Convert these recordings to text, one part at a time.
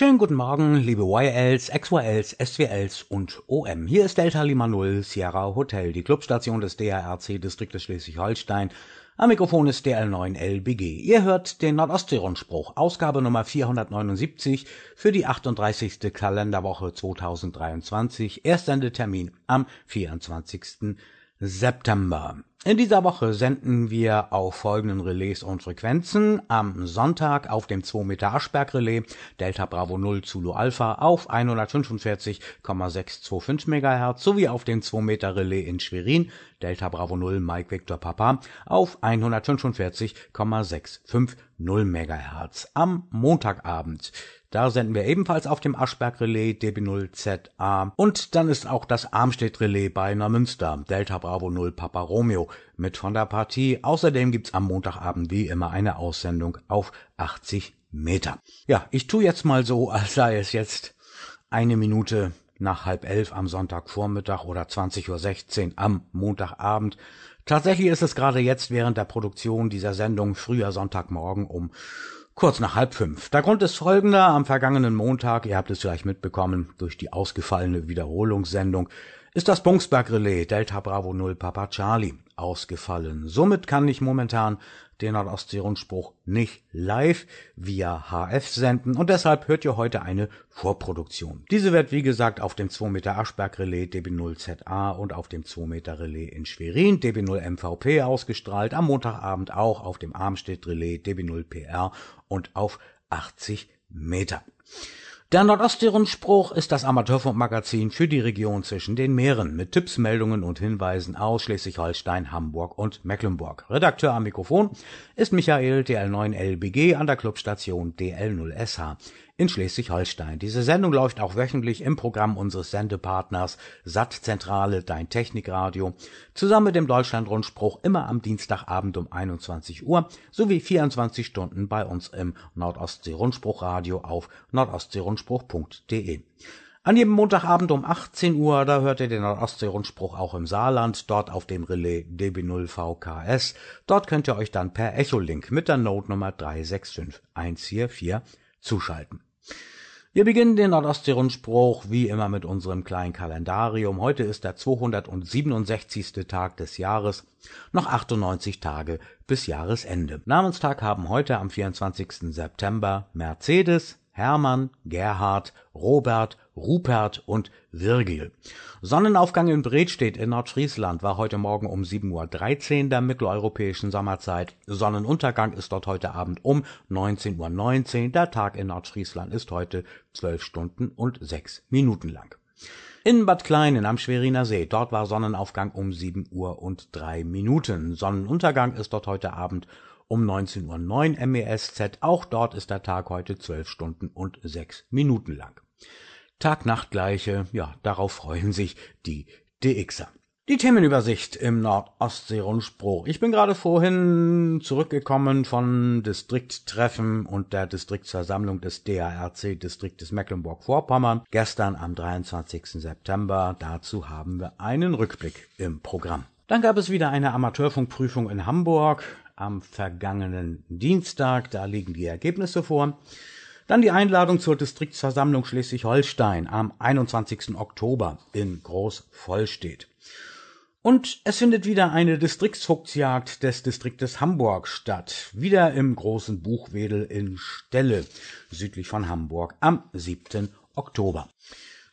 Schönen guten Morgen, liebe YLs, XYLs, SWLs und OM. Hier ist Delta Lima Null Sierra Hotel, die Clubstation des DRC-Distriktes Schleswig-Holstein. Am Mikrofon ist DL9LBG. Ihr hört den Nordostsee-Rundspruch, Ausgabe Nummer 479 für die 38. Kalenderwoche 2023. Erstsendetermin am 24. September. In dieser Woche senden wir auf folgenden Relais und Frequenzen. Am Sonntag auf dem 2 Meter Aschberg Relais Delta Bravo 0 Zulu Alpha auf 145,625 MHz sowie auf dem 2 Meter Relais in Schwerin Delta Bravo 0 Mike Victor Papa auf 145,650 MHz. Am Montagabend da senden wir ebenfalls auf dem Aschberg Relais DB0ZA und dann ist auch das Armstedt Relais bei Neumünster Delta Bravo 0 Papa Romeo mit von der Partie. Außerdem gibt's am Montagabend wie immer eine Aussendung auf 80 Meter. Ja, ich tu jetzt mal so, als sei es jetzt eine Minute nach halb elf am Sonntagvormittag oder 20.16 Uhr am Montagabend. Tatsächlich ist es gerade jetzt während der Produktion dieser Sendung früher Sonntagmorgen um Kurz nach halb fünf. Der Grund ist folgender. Am vergangenen Montag, ihr habt es vielleicht mitbekommen, durch die ausgefallene Wiederholungssendung, ist das Bungsberg Relais Delta Bravo 0 Papa Charlie ausgefallen. Somit kann ich momentan den Nordostsee-Rundspruch nicht live via HF senden und deshalb hört ihr heute eine Vorproduktion. Diese wird wie gesagt auf dem 2 Meter Aschberg Relais DB0ZA und auf dem 2 Meter Relais in Schwerin DB0 MVP ausgestrahlt, am Montagabend auch auf dem Armstedt Relais DB0 PR und auf 80 Meter. Der Nordostsee-Rundspruch ist das Amateurfunkmagazin für die Region zwischen den Meeren mit Tipps, Meldungen und Hinweisen aus Schleswig-Holstein, Hamburg und Mecklenburg. Redakteur am Mikrofon ist Michael DL9LBG an der Clubstation DL0SH in Schleswig-Holstein. Diese Sendung läuft auch wöchentlich im Programm unseres Sendepartners Sattzentrale Dein Technikradio zusammen mit dem Deutschlandrundspruch immer am Dienstagabend um 21 Uhr sowie 24 Stunden bei uns im Nordostsee-Rundspruchradio auf nordostseerundspruch.de. An jedem Montagabend um 18 Uhr, da hört ihr den Nordostsee-Rundspruch auch im Saarland, dort auf dem Relais DB0VKS. Dort könnt ihr euch dann per Echolink mit der Notenummer 365144 zuschalten. Wir beginnen den Nordostsee-Rundspruch wie immer mit unserem kleinen Kalendarium. Heute ist der 267. Tag des Jahres, noch 98 Tage bis Jahresende. Namenstag haben heute am 24. September Mercedes, Hermann, Gerhard, Robert, Rupert und Virgil. Sonnenaufgang in Bredstedt in Nordfriesland war heute Morgen um 7.13 Uhr der mitteleuropäischen Sommerzeit. Sonnenuntergang ist dort heute Abend um 19.19 Uhr. Der Tag in Nordfriesland ist heute 12 Stunden und 6 Minuten lang. In Bad Kleinen am Schweriner See, dort war Sonnenaufgang um 7 Uhr und 3 Minuten. Sonnenuntergang ist dort heute Abend um 19.09 Uhr MESZ. Auch dort ist der Tag heute 12 Stunden und 6 Minuten lang. Tag-Nacht-Gleiche, ja, darauf freuen sich die DXer. Die Themenübersicht im Nordostsee-Rundspruch. Ich bin gerade vorhin zurückgekommen von Distrikttreffen und der Distriktsversammlung des DARC-Distriktes Mecklenburg-Vorpommern. Gestern am 23. September. Dazu haben wir einen Rückblick im Programm. Dann gab es wieder eine Amateurfunkprüfung in Hamburg am vergangenen Dienstag. Da liegen die Ergebnisse vor. Dann die Einladung zur Distriktsversammlung Schleswig-Holstein am 21. Oktober in Groß-Vollstedt. Und es findet wieder eine Distriktsfuchsjagd des Distriktes Hamburg statt. Wieder im großen Buchwedel in Stelle, südlich von Hamburg, am 7. Oktober.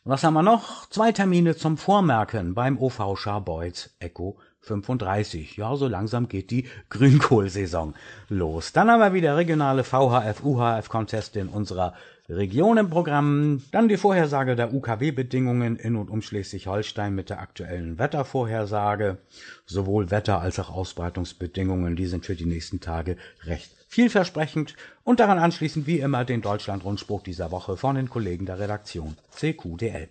Was haben wir noch? Zwei Termine zum Vormerken beim OV Scharbeutz Echo 35. Ja, so langsam geht die Grünkohlsaison los. Dann haben wir wieder regionale VHF, UHF-Conteste in unserer Region im Programm. Dann die Vorhersage der UKW-Bedingungen in und um Schleswig-Holstein mit der aktuellen Wettervorhersage. Sowohl Wetter- als auch Ausbreitungsbedingungen, die sind für die nächsten Tage recht vielversprechend. Und daran anschließend wie immer den Deutschland-Rundspruch dieser Woche von den Kollegen der Redaktion CQDL.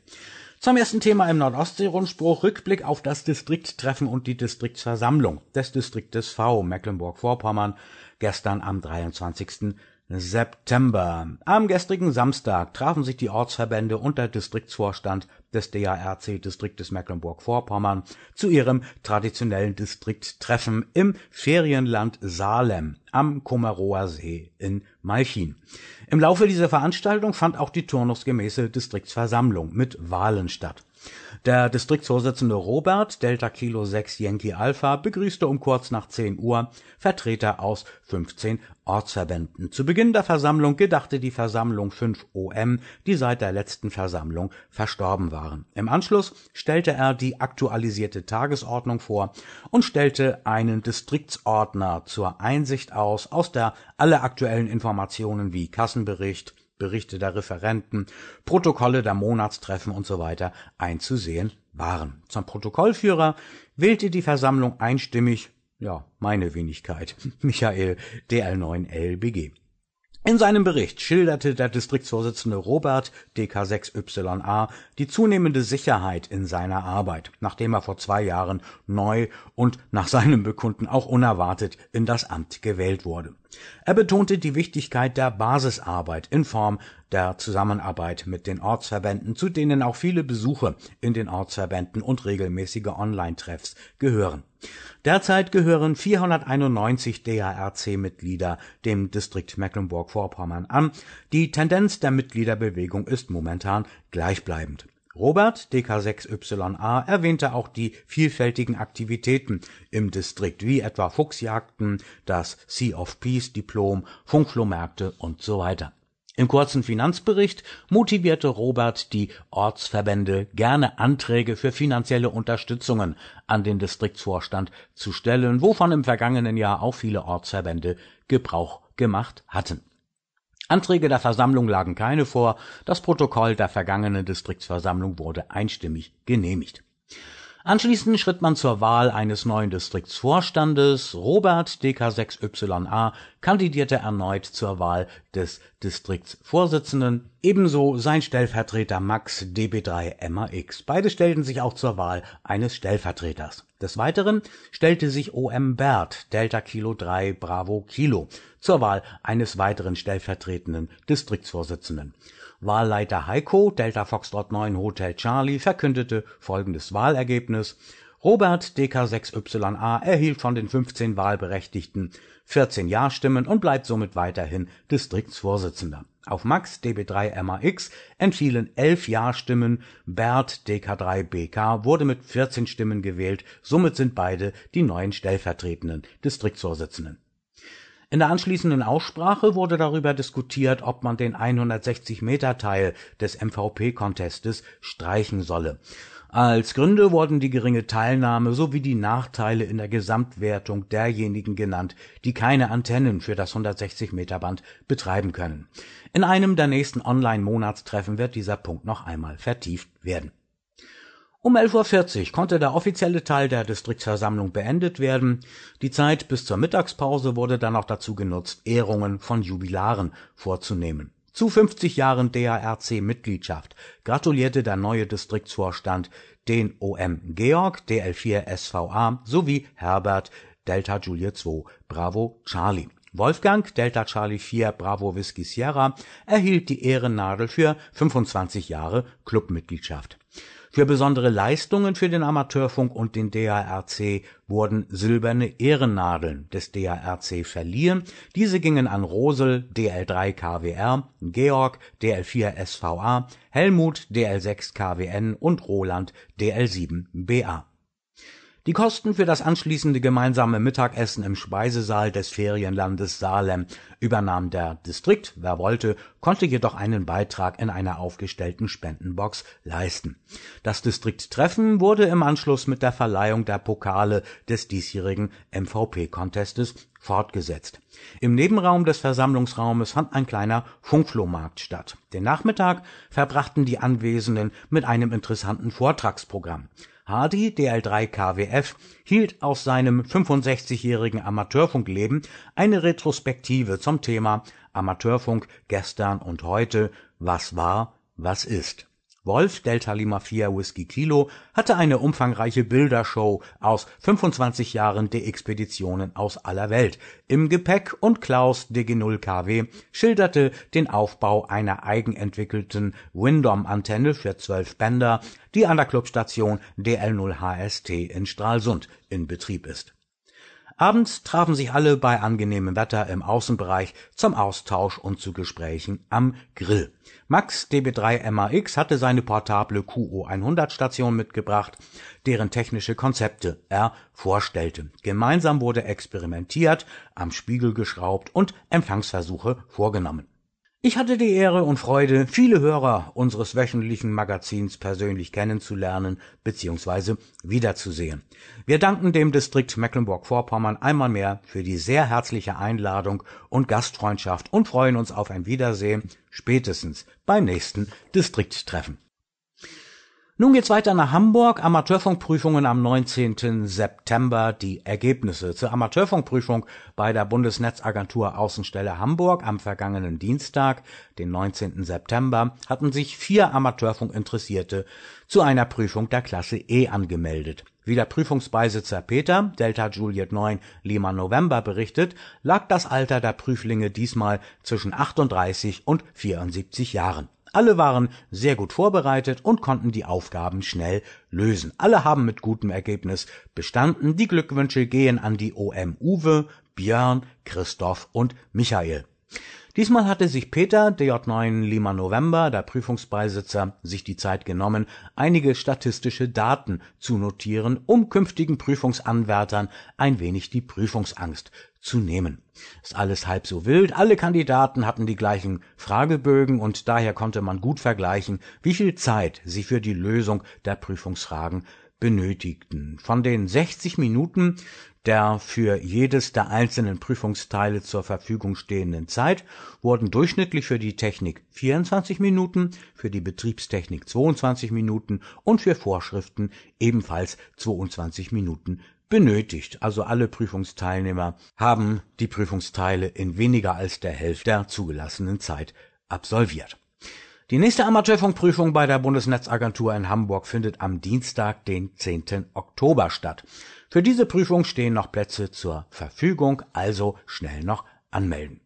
Zum ersten Thema im Nordostsee-Rundspruch Rückblick auf das Distrikttreffen und die Distriktsversammlung des Distriktes V Mecklenburg-Vorpommern gestern am 23. September. Am gestrigen Samstag trafen sich die Ortsverbände und der Distriktsvorstand des DARC-Distriktes Mecklenburg-Vorpommern zu ihrem traditionellen Distrikttreffen im Ferienland Salem am Kummerower See in Malchin. Im Laufe dieser Veranstaltung fand auch die turnusgemäße Distriktsversammlung mit Wahlen statt. Der Distriktsvorsitzende Robert Delta Kilo 6 Yankee Alpha begrüßte um kurz nach 10 Uhr Vertreter aus 15 Ortsverbänden. Zu Beginn der Versammlung gedachte die Versammlung 5 OM, die seit der letzten Versammlung verstorben waren. Im Anschluss stellte er die aktualisierte Tagesordnung vor und stellte einen Distriktsordner zur Einsicht aus, aus der alle aktuellen Informationen wie Kassenbericht, Berichte der Referenten, Protokolle der Monatstreffen usw. Einzusehen waren. Zum Protokollführer wählte die Versammlung einstimmig, ja, meine Wenigkeit, Michael DL9LBG. In seinem Bericht schilderte der Distriktsvorsitzende Robert DK6YA die zunehmende Sicherheit in seiner Arbeit, nachdem er vor zwei Jahren neu und nach seinem Bekunden auch unerwartet in das Amt gewählt wurde. Er betonte die Wichtigkeit der Basisarbeit in Form der Zusammenarbeit mit den Ortsverbänden, zu denen auch viele Besuche in den Ortsverbänden und regelmäßige Online-Treffs gehören. Derzeit gehören 491 DARC-Mitglieder dem Distrikt Mecklenburg-Vorpommern an. Die Tendenz der Mitgliederbewegung ist momentan gleichbleibend. Robert DK6YA erwähnte auch die vielfältigen Aktivitäten im Distrikt, wie etwa Fuchsjagden, das Sea of Peace Diplom, Funkflohmärkte weiter. Im kurzen Finanzbericht motivierte Robert die Ortsverbände, gerne Anträge für finanzielle Unterstützungen an den Distriktsvorstand zu stellen, wovon im vergangenen Jahr auch viele Ortsverbände Gebrauch gemacht hatten. Anträge der Versammlung lagen keine vor, das Protokoll der vergangenen Distriktsversammlung wurde einstimmig genehmigt Anschließend schritt man zur Wahl eines neuen Distriktsvorstandes. Robert (dk6YA) kandidierte erneut zur Wahl des Distriktsvorsitzenden, ebenso sein Stellvertreter Max (db3MAX). Beide stellten sich auch zur Wahl eines Stellvertreters. Des Weiteren stellte sich OM Bert (Delta Kilo 3 Bravo Kilo) zur Wahl eines weiteren stellvertretenden Distriktsvorsitzenden Wahlleiter Heiko (Delta Foxtrot 9 Hotel Charlie) verkündete folgendes Wahlergebnis: Robert (dk6YA) erhielt von den 15 Wahlberechtigten 14 Ja-Stimmen und bleibt somit weiterhin Distriktsvorsitzender. Auf Max (db3MAX) entfielen 11 Ja-Stimmen, Bert (dk3BK) wurde mit 14 Stimmen gewählt, somit sind beide die neuen stellvertretenden Distriktsvorsitzenden in der anschließenden Aussprache wurde darüber diskutiert, ob man den 160-Meter-Teil des MVP-Contestes streichen solle. Als Gründe wurden die geringe Teilnahme sowie die Nachteile in der Gesamtwertung derjenigen genannt, die keine Antennen für das 160-Meter-Band betreiben können. In einem der nächsten Online-Monatstreffen wird dieser Punkt noch einmal vertieft werden um 11.40 Uhr konnte der offizielle Teil der Distriktsversammlung beendet werden. Die Zeit bis zur Mittagspause wurde dann auch dazu genutzt, Ehrungen von Jubilaren vorzunehmen. Zu 50 Jahren DARC-Mitgliedschaft gratulierte der neue Distriktsvorstand den OM Georg DL4 SVA sowie Herbert Delta Julia 2 Bravo Charlie. Wolfgang Delta Charlie 4 Bravo Whisky Sierra erhielt die Ehrennadel für 25 Jahre Clubmitgliedschaft für besondere Leistungen für den Amateurfunk und den DARC wurden silberne Ehrennadeln des DARC verliehen. Diese gingen an Rosel (DL3 KWR), Georg (DL4 SVA), Helmut (DL6 KWN) und Roland (DL7 BA die Kosten für das anschließende gemeinsame Mittagessen im Speisesaal des Ferienlandes Salem übernahm der Distrikt, wer wollte, konnte jedoch einen Beitrag in einer aufgestellten Spendenbox leisten. Das Distrikttreffen wurde im Anschluss mit der Verleihung der Pokale des diesjährigen MVP-Contestes fortgesetzt. Im Nebenraum des Versammlungsraumes fand ein kleiner Funkflohmarkt statt. Den Nachmittag verbrachten die Anwesenden mit einem interessanten Vortragsprogramm Hardy (DL3 KWF) hielt aus seinem 65-jährigen Amateurfunkleben eine Retrospektive zum Thema Amateurfunk gestern und heute – was war, was ist Wolf Delta Lima 4 Whisky Kilo hatte eine umfangreiche Bildershow aus 25 Jahren D-Expeditionen aus aller Welt. Im Gepäck und Klaus DG0 KW schilderte den Aufbau einer eigenentwickelten Windom-Antenne für 12 Bänder, die an der Clubstation DL0 HST in Stralsund in Betrieb ist Abends trafen sich alle bei angenehmem Wetter im Außenbereich zum Austausch und zu Gesprächen am Grill. Max DB3 MAX hatte seine portable QO100-Station mitgebracht, deren technische Konzepte er vorstellte. Gemeinsam wurde experimentiert, am Spiegel geschraubt und Empfangsversuche vorgenommen ich hatte die Ehre und Freude, viele Hörer unseres wöchentlichen Magazins persönlich kennenzulernen bzw. wiederzusehen. Wir danken dem Distrikt Mecklenburg-Vorpommern einmal mehr für die sehr herzliche Einladung und Gastfreundschaft und freuen uns auf ein Wiedersehen spätestens beim nächsten Distrikttreffen. Nun geht's weiter nach Hamburg. Amateurfunkprüfungen am 19. September. Die Ergebnisse zur Amateurfunkprüfung bei der Bundesnetzagentur Außenstelle Hamburg am vergangenen Dienstag, den 19. September, hatten sich vier Amateurfunkinteressierte zu einer Prüfung der Klasse E angemeldet. Wie der Prüfungsbeisitzer Peter, Delta Juliet 9, Lima November berichtet, lag das Alter der Prüflinge diesmal zwischen 38 und 74 Jahren. Alle waren sehr gut vorbereitet und konnten die Aufgaben schnell lösen. Alle haben mit gutem Ergebnis bestanden. Die Glückwünsche gehen an die OM Uwe, Björn, Christoph und Michael. Diesmal hatte sich Peter, DJ9 Lima November, der Prüfungsbeisitzer, sich die Zeit genommen, einige statistische Daten zu notieren, um künftigen Prüfungsanwärtern ein wenig die Prüfungsangst zu nehmen. Ist alles halb so wild. Alle Kandidaten hatten die gleichen Fragebögen und daher konnte man gut vergleichen, wie viel Zeit sie für die Lösung der Prüfungsfragen benötigten. Von den 60 Minuten der für jedes der einzelnen Prüfungsteile zur Verfügung stehenden Zeit wurden durchschnittlich für die Technik 24 Minuten, für die Betriebstechnik 22 Minuten und für Vorschriften ebenfalls 22 Minuten benötigt. Also alle Prüfungsteilnehmer haben die Prüfungsteile in weniger als der Hälfte der zugelassenen Zeit absolviert. Die nächste Amateurfunkprüfung bei der Bundesnetzagentur in Hamburg findet am Dienstag, den 10. Oktober statt. Für diese Prüfung stehen noch Plätze zur Verfügung, also schnell noch anmelden.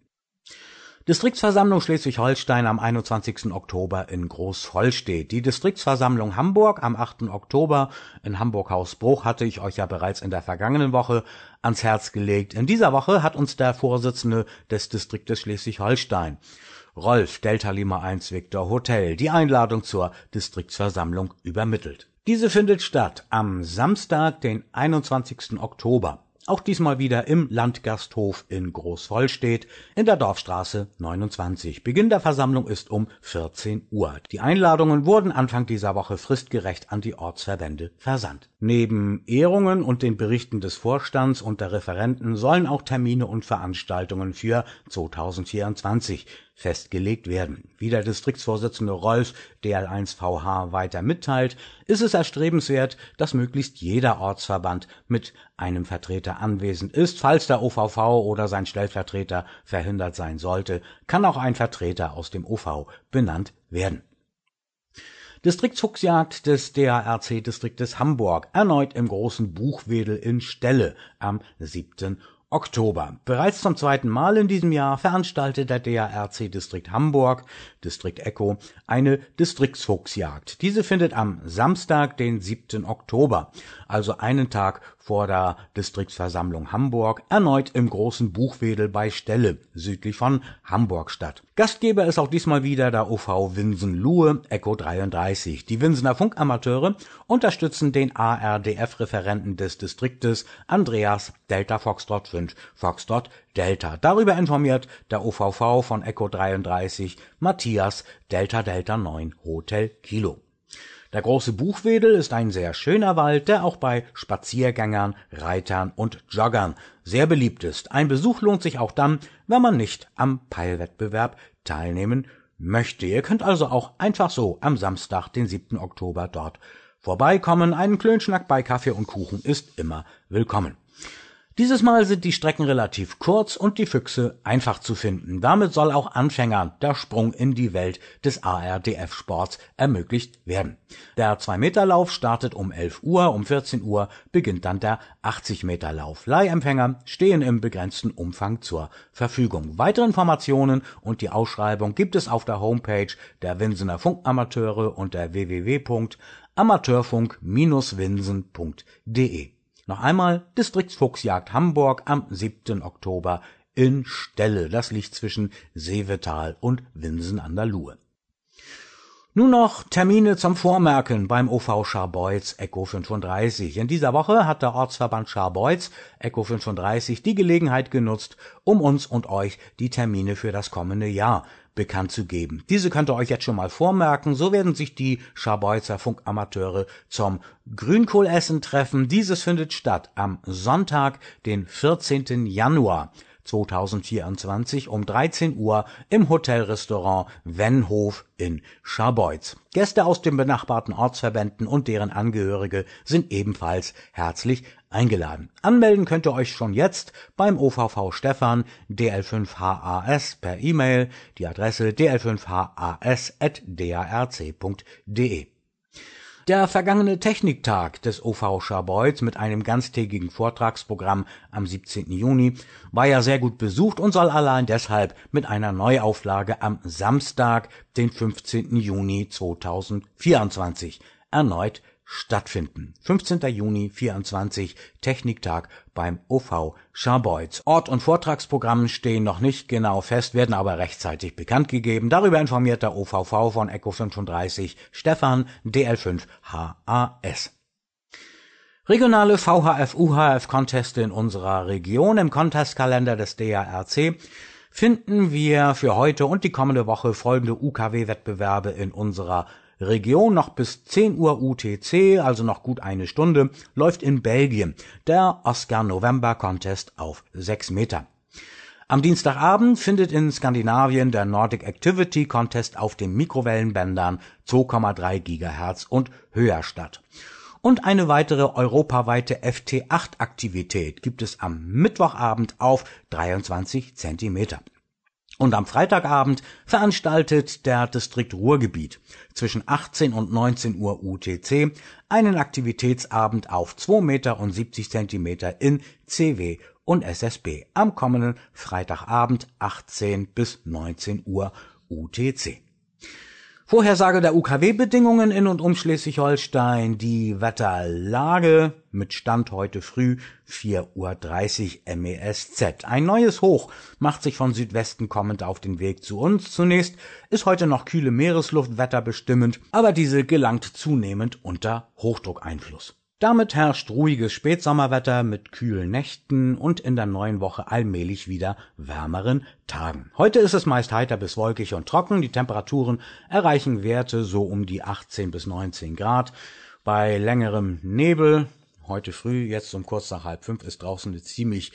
Distriktsversammlung Schleswig-Holstein am 21. Oktober in Großvollstedt. Die Distriktsversammlung Hamburg am 8. Oktober in Hamburg-Hausbruch hatte ich euch ja bereits in der vergangenen Woche ans Herz gelegt. In dieser Woche hat uns der Vorsitzende des Distriktes Schleswig-Holstein, Rolf Delta Lima 1 Victor Hotel, die Einladung zur Distriktsversammlung übermittelt. Diese findet statt am Samstag, den 21. Oktober auch diesmal wieder im Landgasthof in Großvollstedt in der Dorfstraße 29. Beginn der Versammlung ist um 14 Uhr. Die Einladungen wurden Anfang dieser Woche fristgerecht an die Ortsverbände versandt. Neben Ehrungen und den Berichten des Vorstands und der Referenten sollen auch Termine und Veranstaltungen für 2024 festgelegt werden. Wie der Distriktsvorsitzende Rolf DL1VH weiter mitteilt, ist es erstrebenswert, dass möglichst jeder Ortsverband mit einem Vertreter anwesend ist. Falls der OVV oder sein Stellvertreter verhindert sein sollte, kann auch ein Vertreter aus dem OV benannt werden. Distriktsfuchsjagd des DARC-Distriktes Hamburg erneut im großen Buchwedel in Stelle am 7. Oktober. Bereits zum zweiten Mal in diesem Jahr veranstaltet der DARC Distrikt Hamburg, Distrikt Echo, eine Distriktsfuchsjagd. Diese findet am Samstag, den 7. Oktober, also einen Tag vor der Distriktsversammlung Hamburg, erneut im großen Buchwedel bei Stelle, südlich von Hamburg statt. Gastgeber ist auch diesmal wieder der OV Winsen-Luhe, Echo 33. Die Winsener Funkamateure unterstützen den ARDF-Referenten des Distriktes, Andreas Delta Foxtrot 5 Foxtrot Delta. Darüber informiert der OVV von Echo 33 Matthias Delta Delta 9 Hotel Kilo. Der große Buchwedel ist ein sehr schöner Wald, der auch bei Spaziergängern, Reitern und Joggern sehr beliebt ist. Ein Besuch lohnt sich auch dann, wenn man nicht am Peilwettbewerb teilnehmen möchte. Ihr könnt also auch einfach so am Samstag, den 7. Oktober dort vorbeikommen. Einen Klönschnack bei Kaffee und Kuchen ist immer willkommen. Dieses Mal sind die Strecken relativ kurz und die Füchse einfach zu finden. Damit soll auch Anfängern der Sprung in die Welt des ARDF-Sports ermöglicht werden. Der 2-Meter-Lauf startet um 11 Uhr, um 14 Uhr beginnt dann der 80-Meter-Lauf. Leihempfänger stehen im begrenzten Umfang zur Verfügung. Weitere Informationen und die Ausschreibung gibt es auf der Homepage der Winsener Funkamateure unter www.amateurfunk-winsen.de. Noch einmal Distriktsfuchsjagd Hamburg am 7. Oktober in Stelle. Das liegt zwischen Seevetal und Winsen an der Luhe. Nun noch Termine zum Vormerken beim OV Scharbeutz Echo 35. In dieser Woche hat der Ortsverband Scharbeutz Echo 35 die Gelegenheit genutzt, um uns und euch die Termine für das kommende Jahr bekannt zu geben. Diese könnt ihr euch jetzt schon mal vormerken. So werden sich die Scharbeutzer Funkamateure zum Grünkohlessen treffen. Dieses findet statt am Sonntag, den 14. Januar. 2024 um 13 Uhr im Hotelrestaurant Wenhof in Scharbeutz. Gäste aus den benachbarten Ortsverbänden und deren Angehörige sind ebenfalls herzlich eingeladen. Anmelden könnt ihr euch schon jetzt beim OVV Stefan DL5HAS per E-Mail, die Adresse dl5has.darc.de. Der vergangene Techniktag des OV Scharbeutz mit einem ganztägigen Vortragsprogramm am 17. Juni war ja sehr gut besucht und soll allein deshalb mit einer Neuauflage am Samstag, den 15. Juni 2024 erneut stattfinden. 15. Juni 24 Techniktag beim OV Scharbeutz. Ort und Vortragsprogramm stehen noch nicht genau fest, werden aber rechtzeitig bekannt gegeben. Darüber informiert der OVV von Echo 35 Stefan DL5 HAS. Regionale VHF-UHF-Conteste in unserer Region im Contestkalender des DARC finden wir für heute und die kommende Woche folgende UKW-Wettbewerbe in unserer Region noch bis 10 Uhr UTC, also noch gut eine Stunde, läuft in Belgien der Oscar November Contest auf 6 Meter. Am Dienstagabend findet in Skandinavien der Nordic Activity Contest auf den Mikrowellenbändern 2,3 Gigahertz und höher statt. Und eine weitere europaweite FT8 Aktivität gibt es am Mittwochabend auf 23 Zentimeter. Und am Freitagabend veranstaltet der Distrikt Ruhrgebiet zwischen 18 und 19 Uhr UTC einen Aktivitätsabend auf 2 Meter und 70 Zentimeter in CW und SSB am kommenden Freitagabend 18 bis 19 Uhr UTC. Vorhersage der UKW-Bedingungen in und um Schleswig-Holstein, die Wetterlage mit Stand heute früh 4.30 Uhr MESZ. Ein neues Hoch macht sich von Südwesten kommend auf den Weg zu uns. Zunächst ist heute noch kühle Meresluft wetterbestimmend, aber diese gelangt zunehmend unter Hochdruckeinfluss. Damit herrscht ruhiges Spätsommerwetter mit kühlen Nächten und in der neuen Woche allmählich wieder wärmeren Tagen. Heute ist es meist heiter bis wolkig und trocken. Die Temperaturen erreichen Werte so um die 18 bis 19 Grad. Bei längerem Nebel, heute früh, jetzt um kurz nach halb fünf, ist draußen eine ziemlich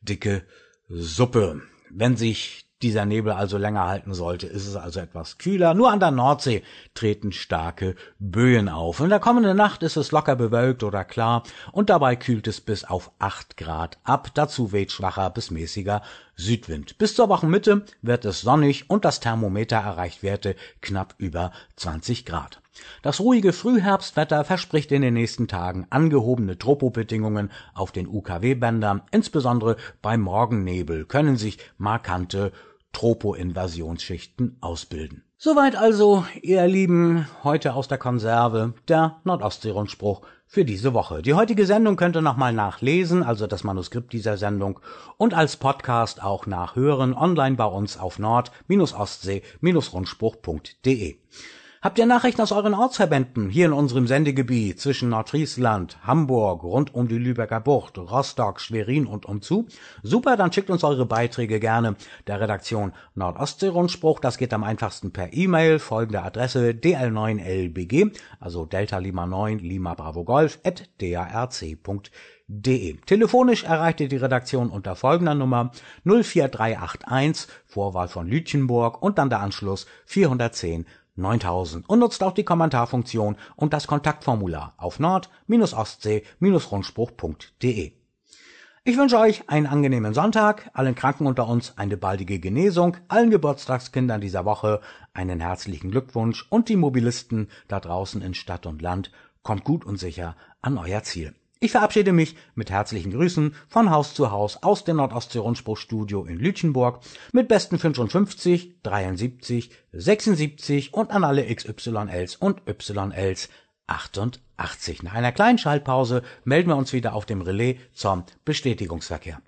dicke Suppe. Wenn sich dieser Nebel also länger halten sollte, ist es also etwas kühler. Nur an der Nordsee treten starke Böen auf. In der kommenden Nacht ist es locker bewölkt oder klar und dabei kühlt es bis auf acht Grad ab. Dazu weht schwacher bis mäßiger Südwind. Bis zur Wochenmitte wird es sonnig und das Thermometer erreicht Werte knapp über 20 Grad. Das ruhige Frühherbstwetter verspricht in den nächsten Tagen angehobene Tropobedingungen auf den UKW-Bändern. Insbesondere beim Morgennebel können sich markante Tropo-Invasionsschichten ausbilden. Soweit also, ihr Lieben, heute aus der Konserve, der Nordostseerundspruch für diese Woche. Die heutige Sendung könnt ihr nochmal nachlesen, also das Manuskript dieser Sendung, und als Podcast auch nachhören, online bei uns auf nord-ostsee-rundspruch.de. Habt ihr Nachrichten aus euren Ortsverbänden hier in unserem Sendegebiet zwischen Nordfriesland, Hamburg, rund um die Lübecker Bucht, Rostock, Schwerin und umzu? Super, dann schickt uns eure Beiträge gerne der Redaktion Nordostsee-Rundspruch. Das geht am einfachsten per E-Mail, folgende Adresse dl9lbg, also Delta Lima 9 Lima Bravo Golf, at darc.de. Telefonisch erreicht ihr die Redaktion unter folgender Nummer 04381, Vorwahl von Lütchenburg und dann der Anschluss 410 9000 und nutzt auch die Kommentarfunktion und das Kontaktformular auf nord-ostsee-rundspruch.de. Ich wünsche euch einen angenehmen Sonntag, allen Kranken unter uns eine baldige Genesung, allen Geburtstagskindern dieser Woche einen herzlichen Glückwunsch und die Mobilisten da draußen in Stadt und Land, kommt gut und sicher an euer Ziel. Ich verabschiede mich mit herzlichen Grüßen von Haus zu Haus aus dem Nordostsee-Rundspruchstudio in Lütchenburg mit besten 55, 73, 76 und an alle XYLs und YLs 88. Nach einer kleinen Schaltpause melden wir uns wieder auf dem Relais zum Bestätigungsverkehr.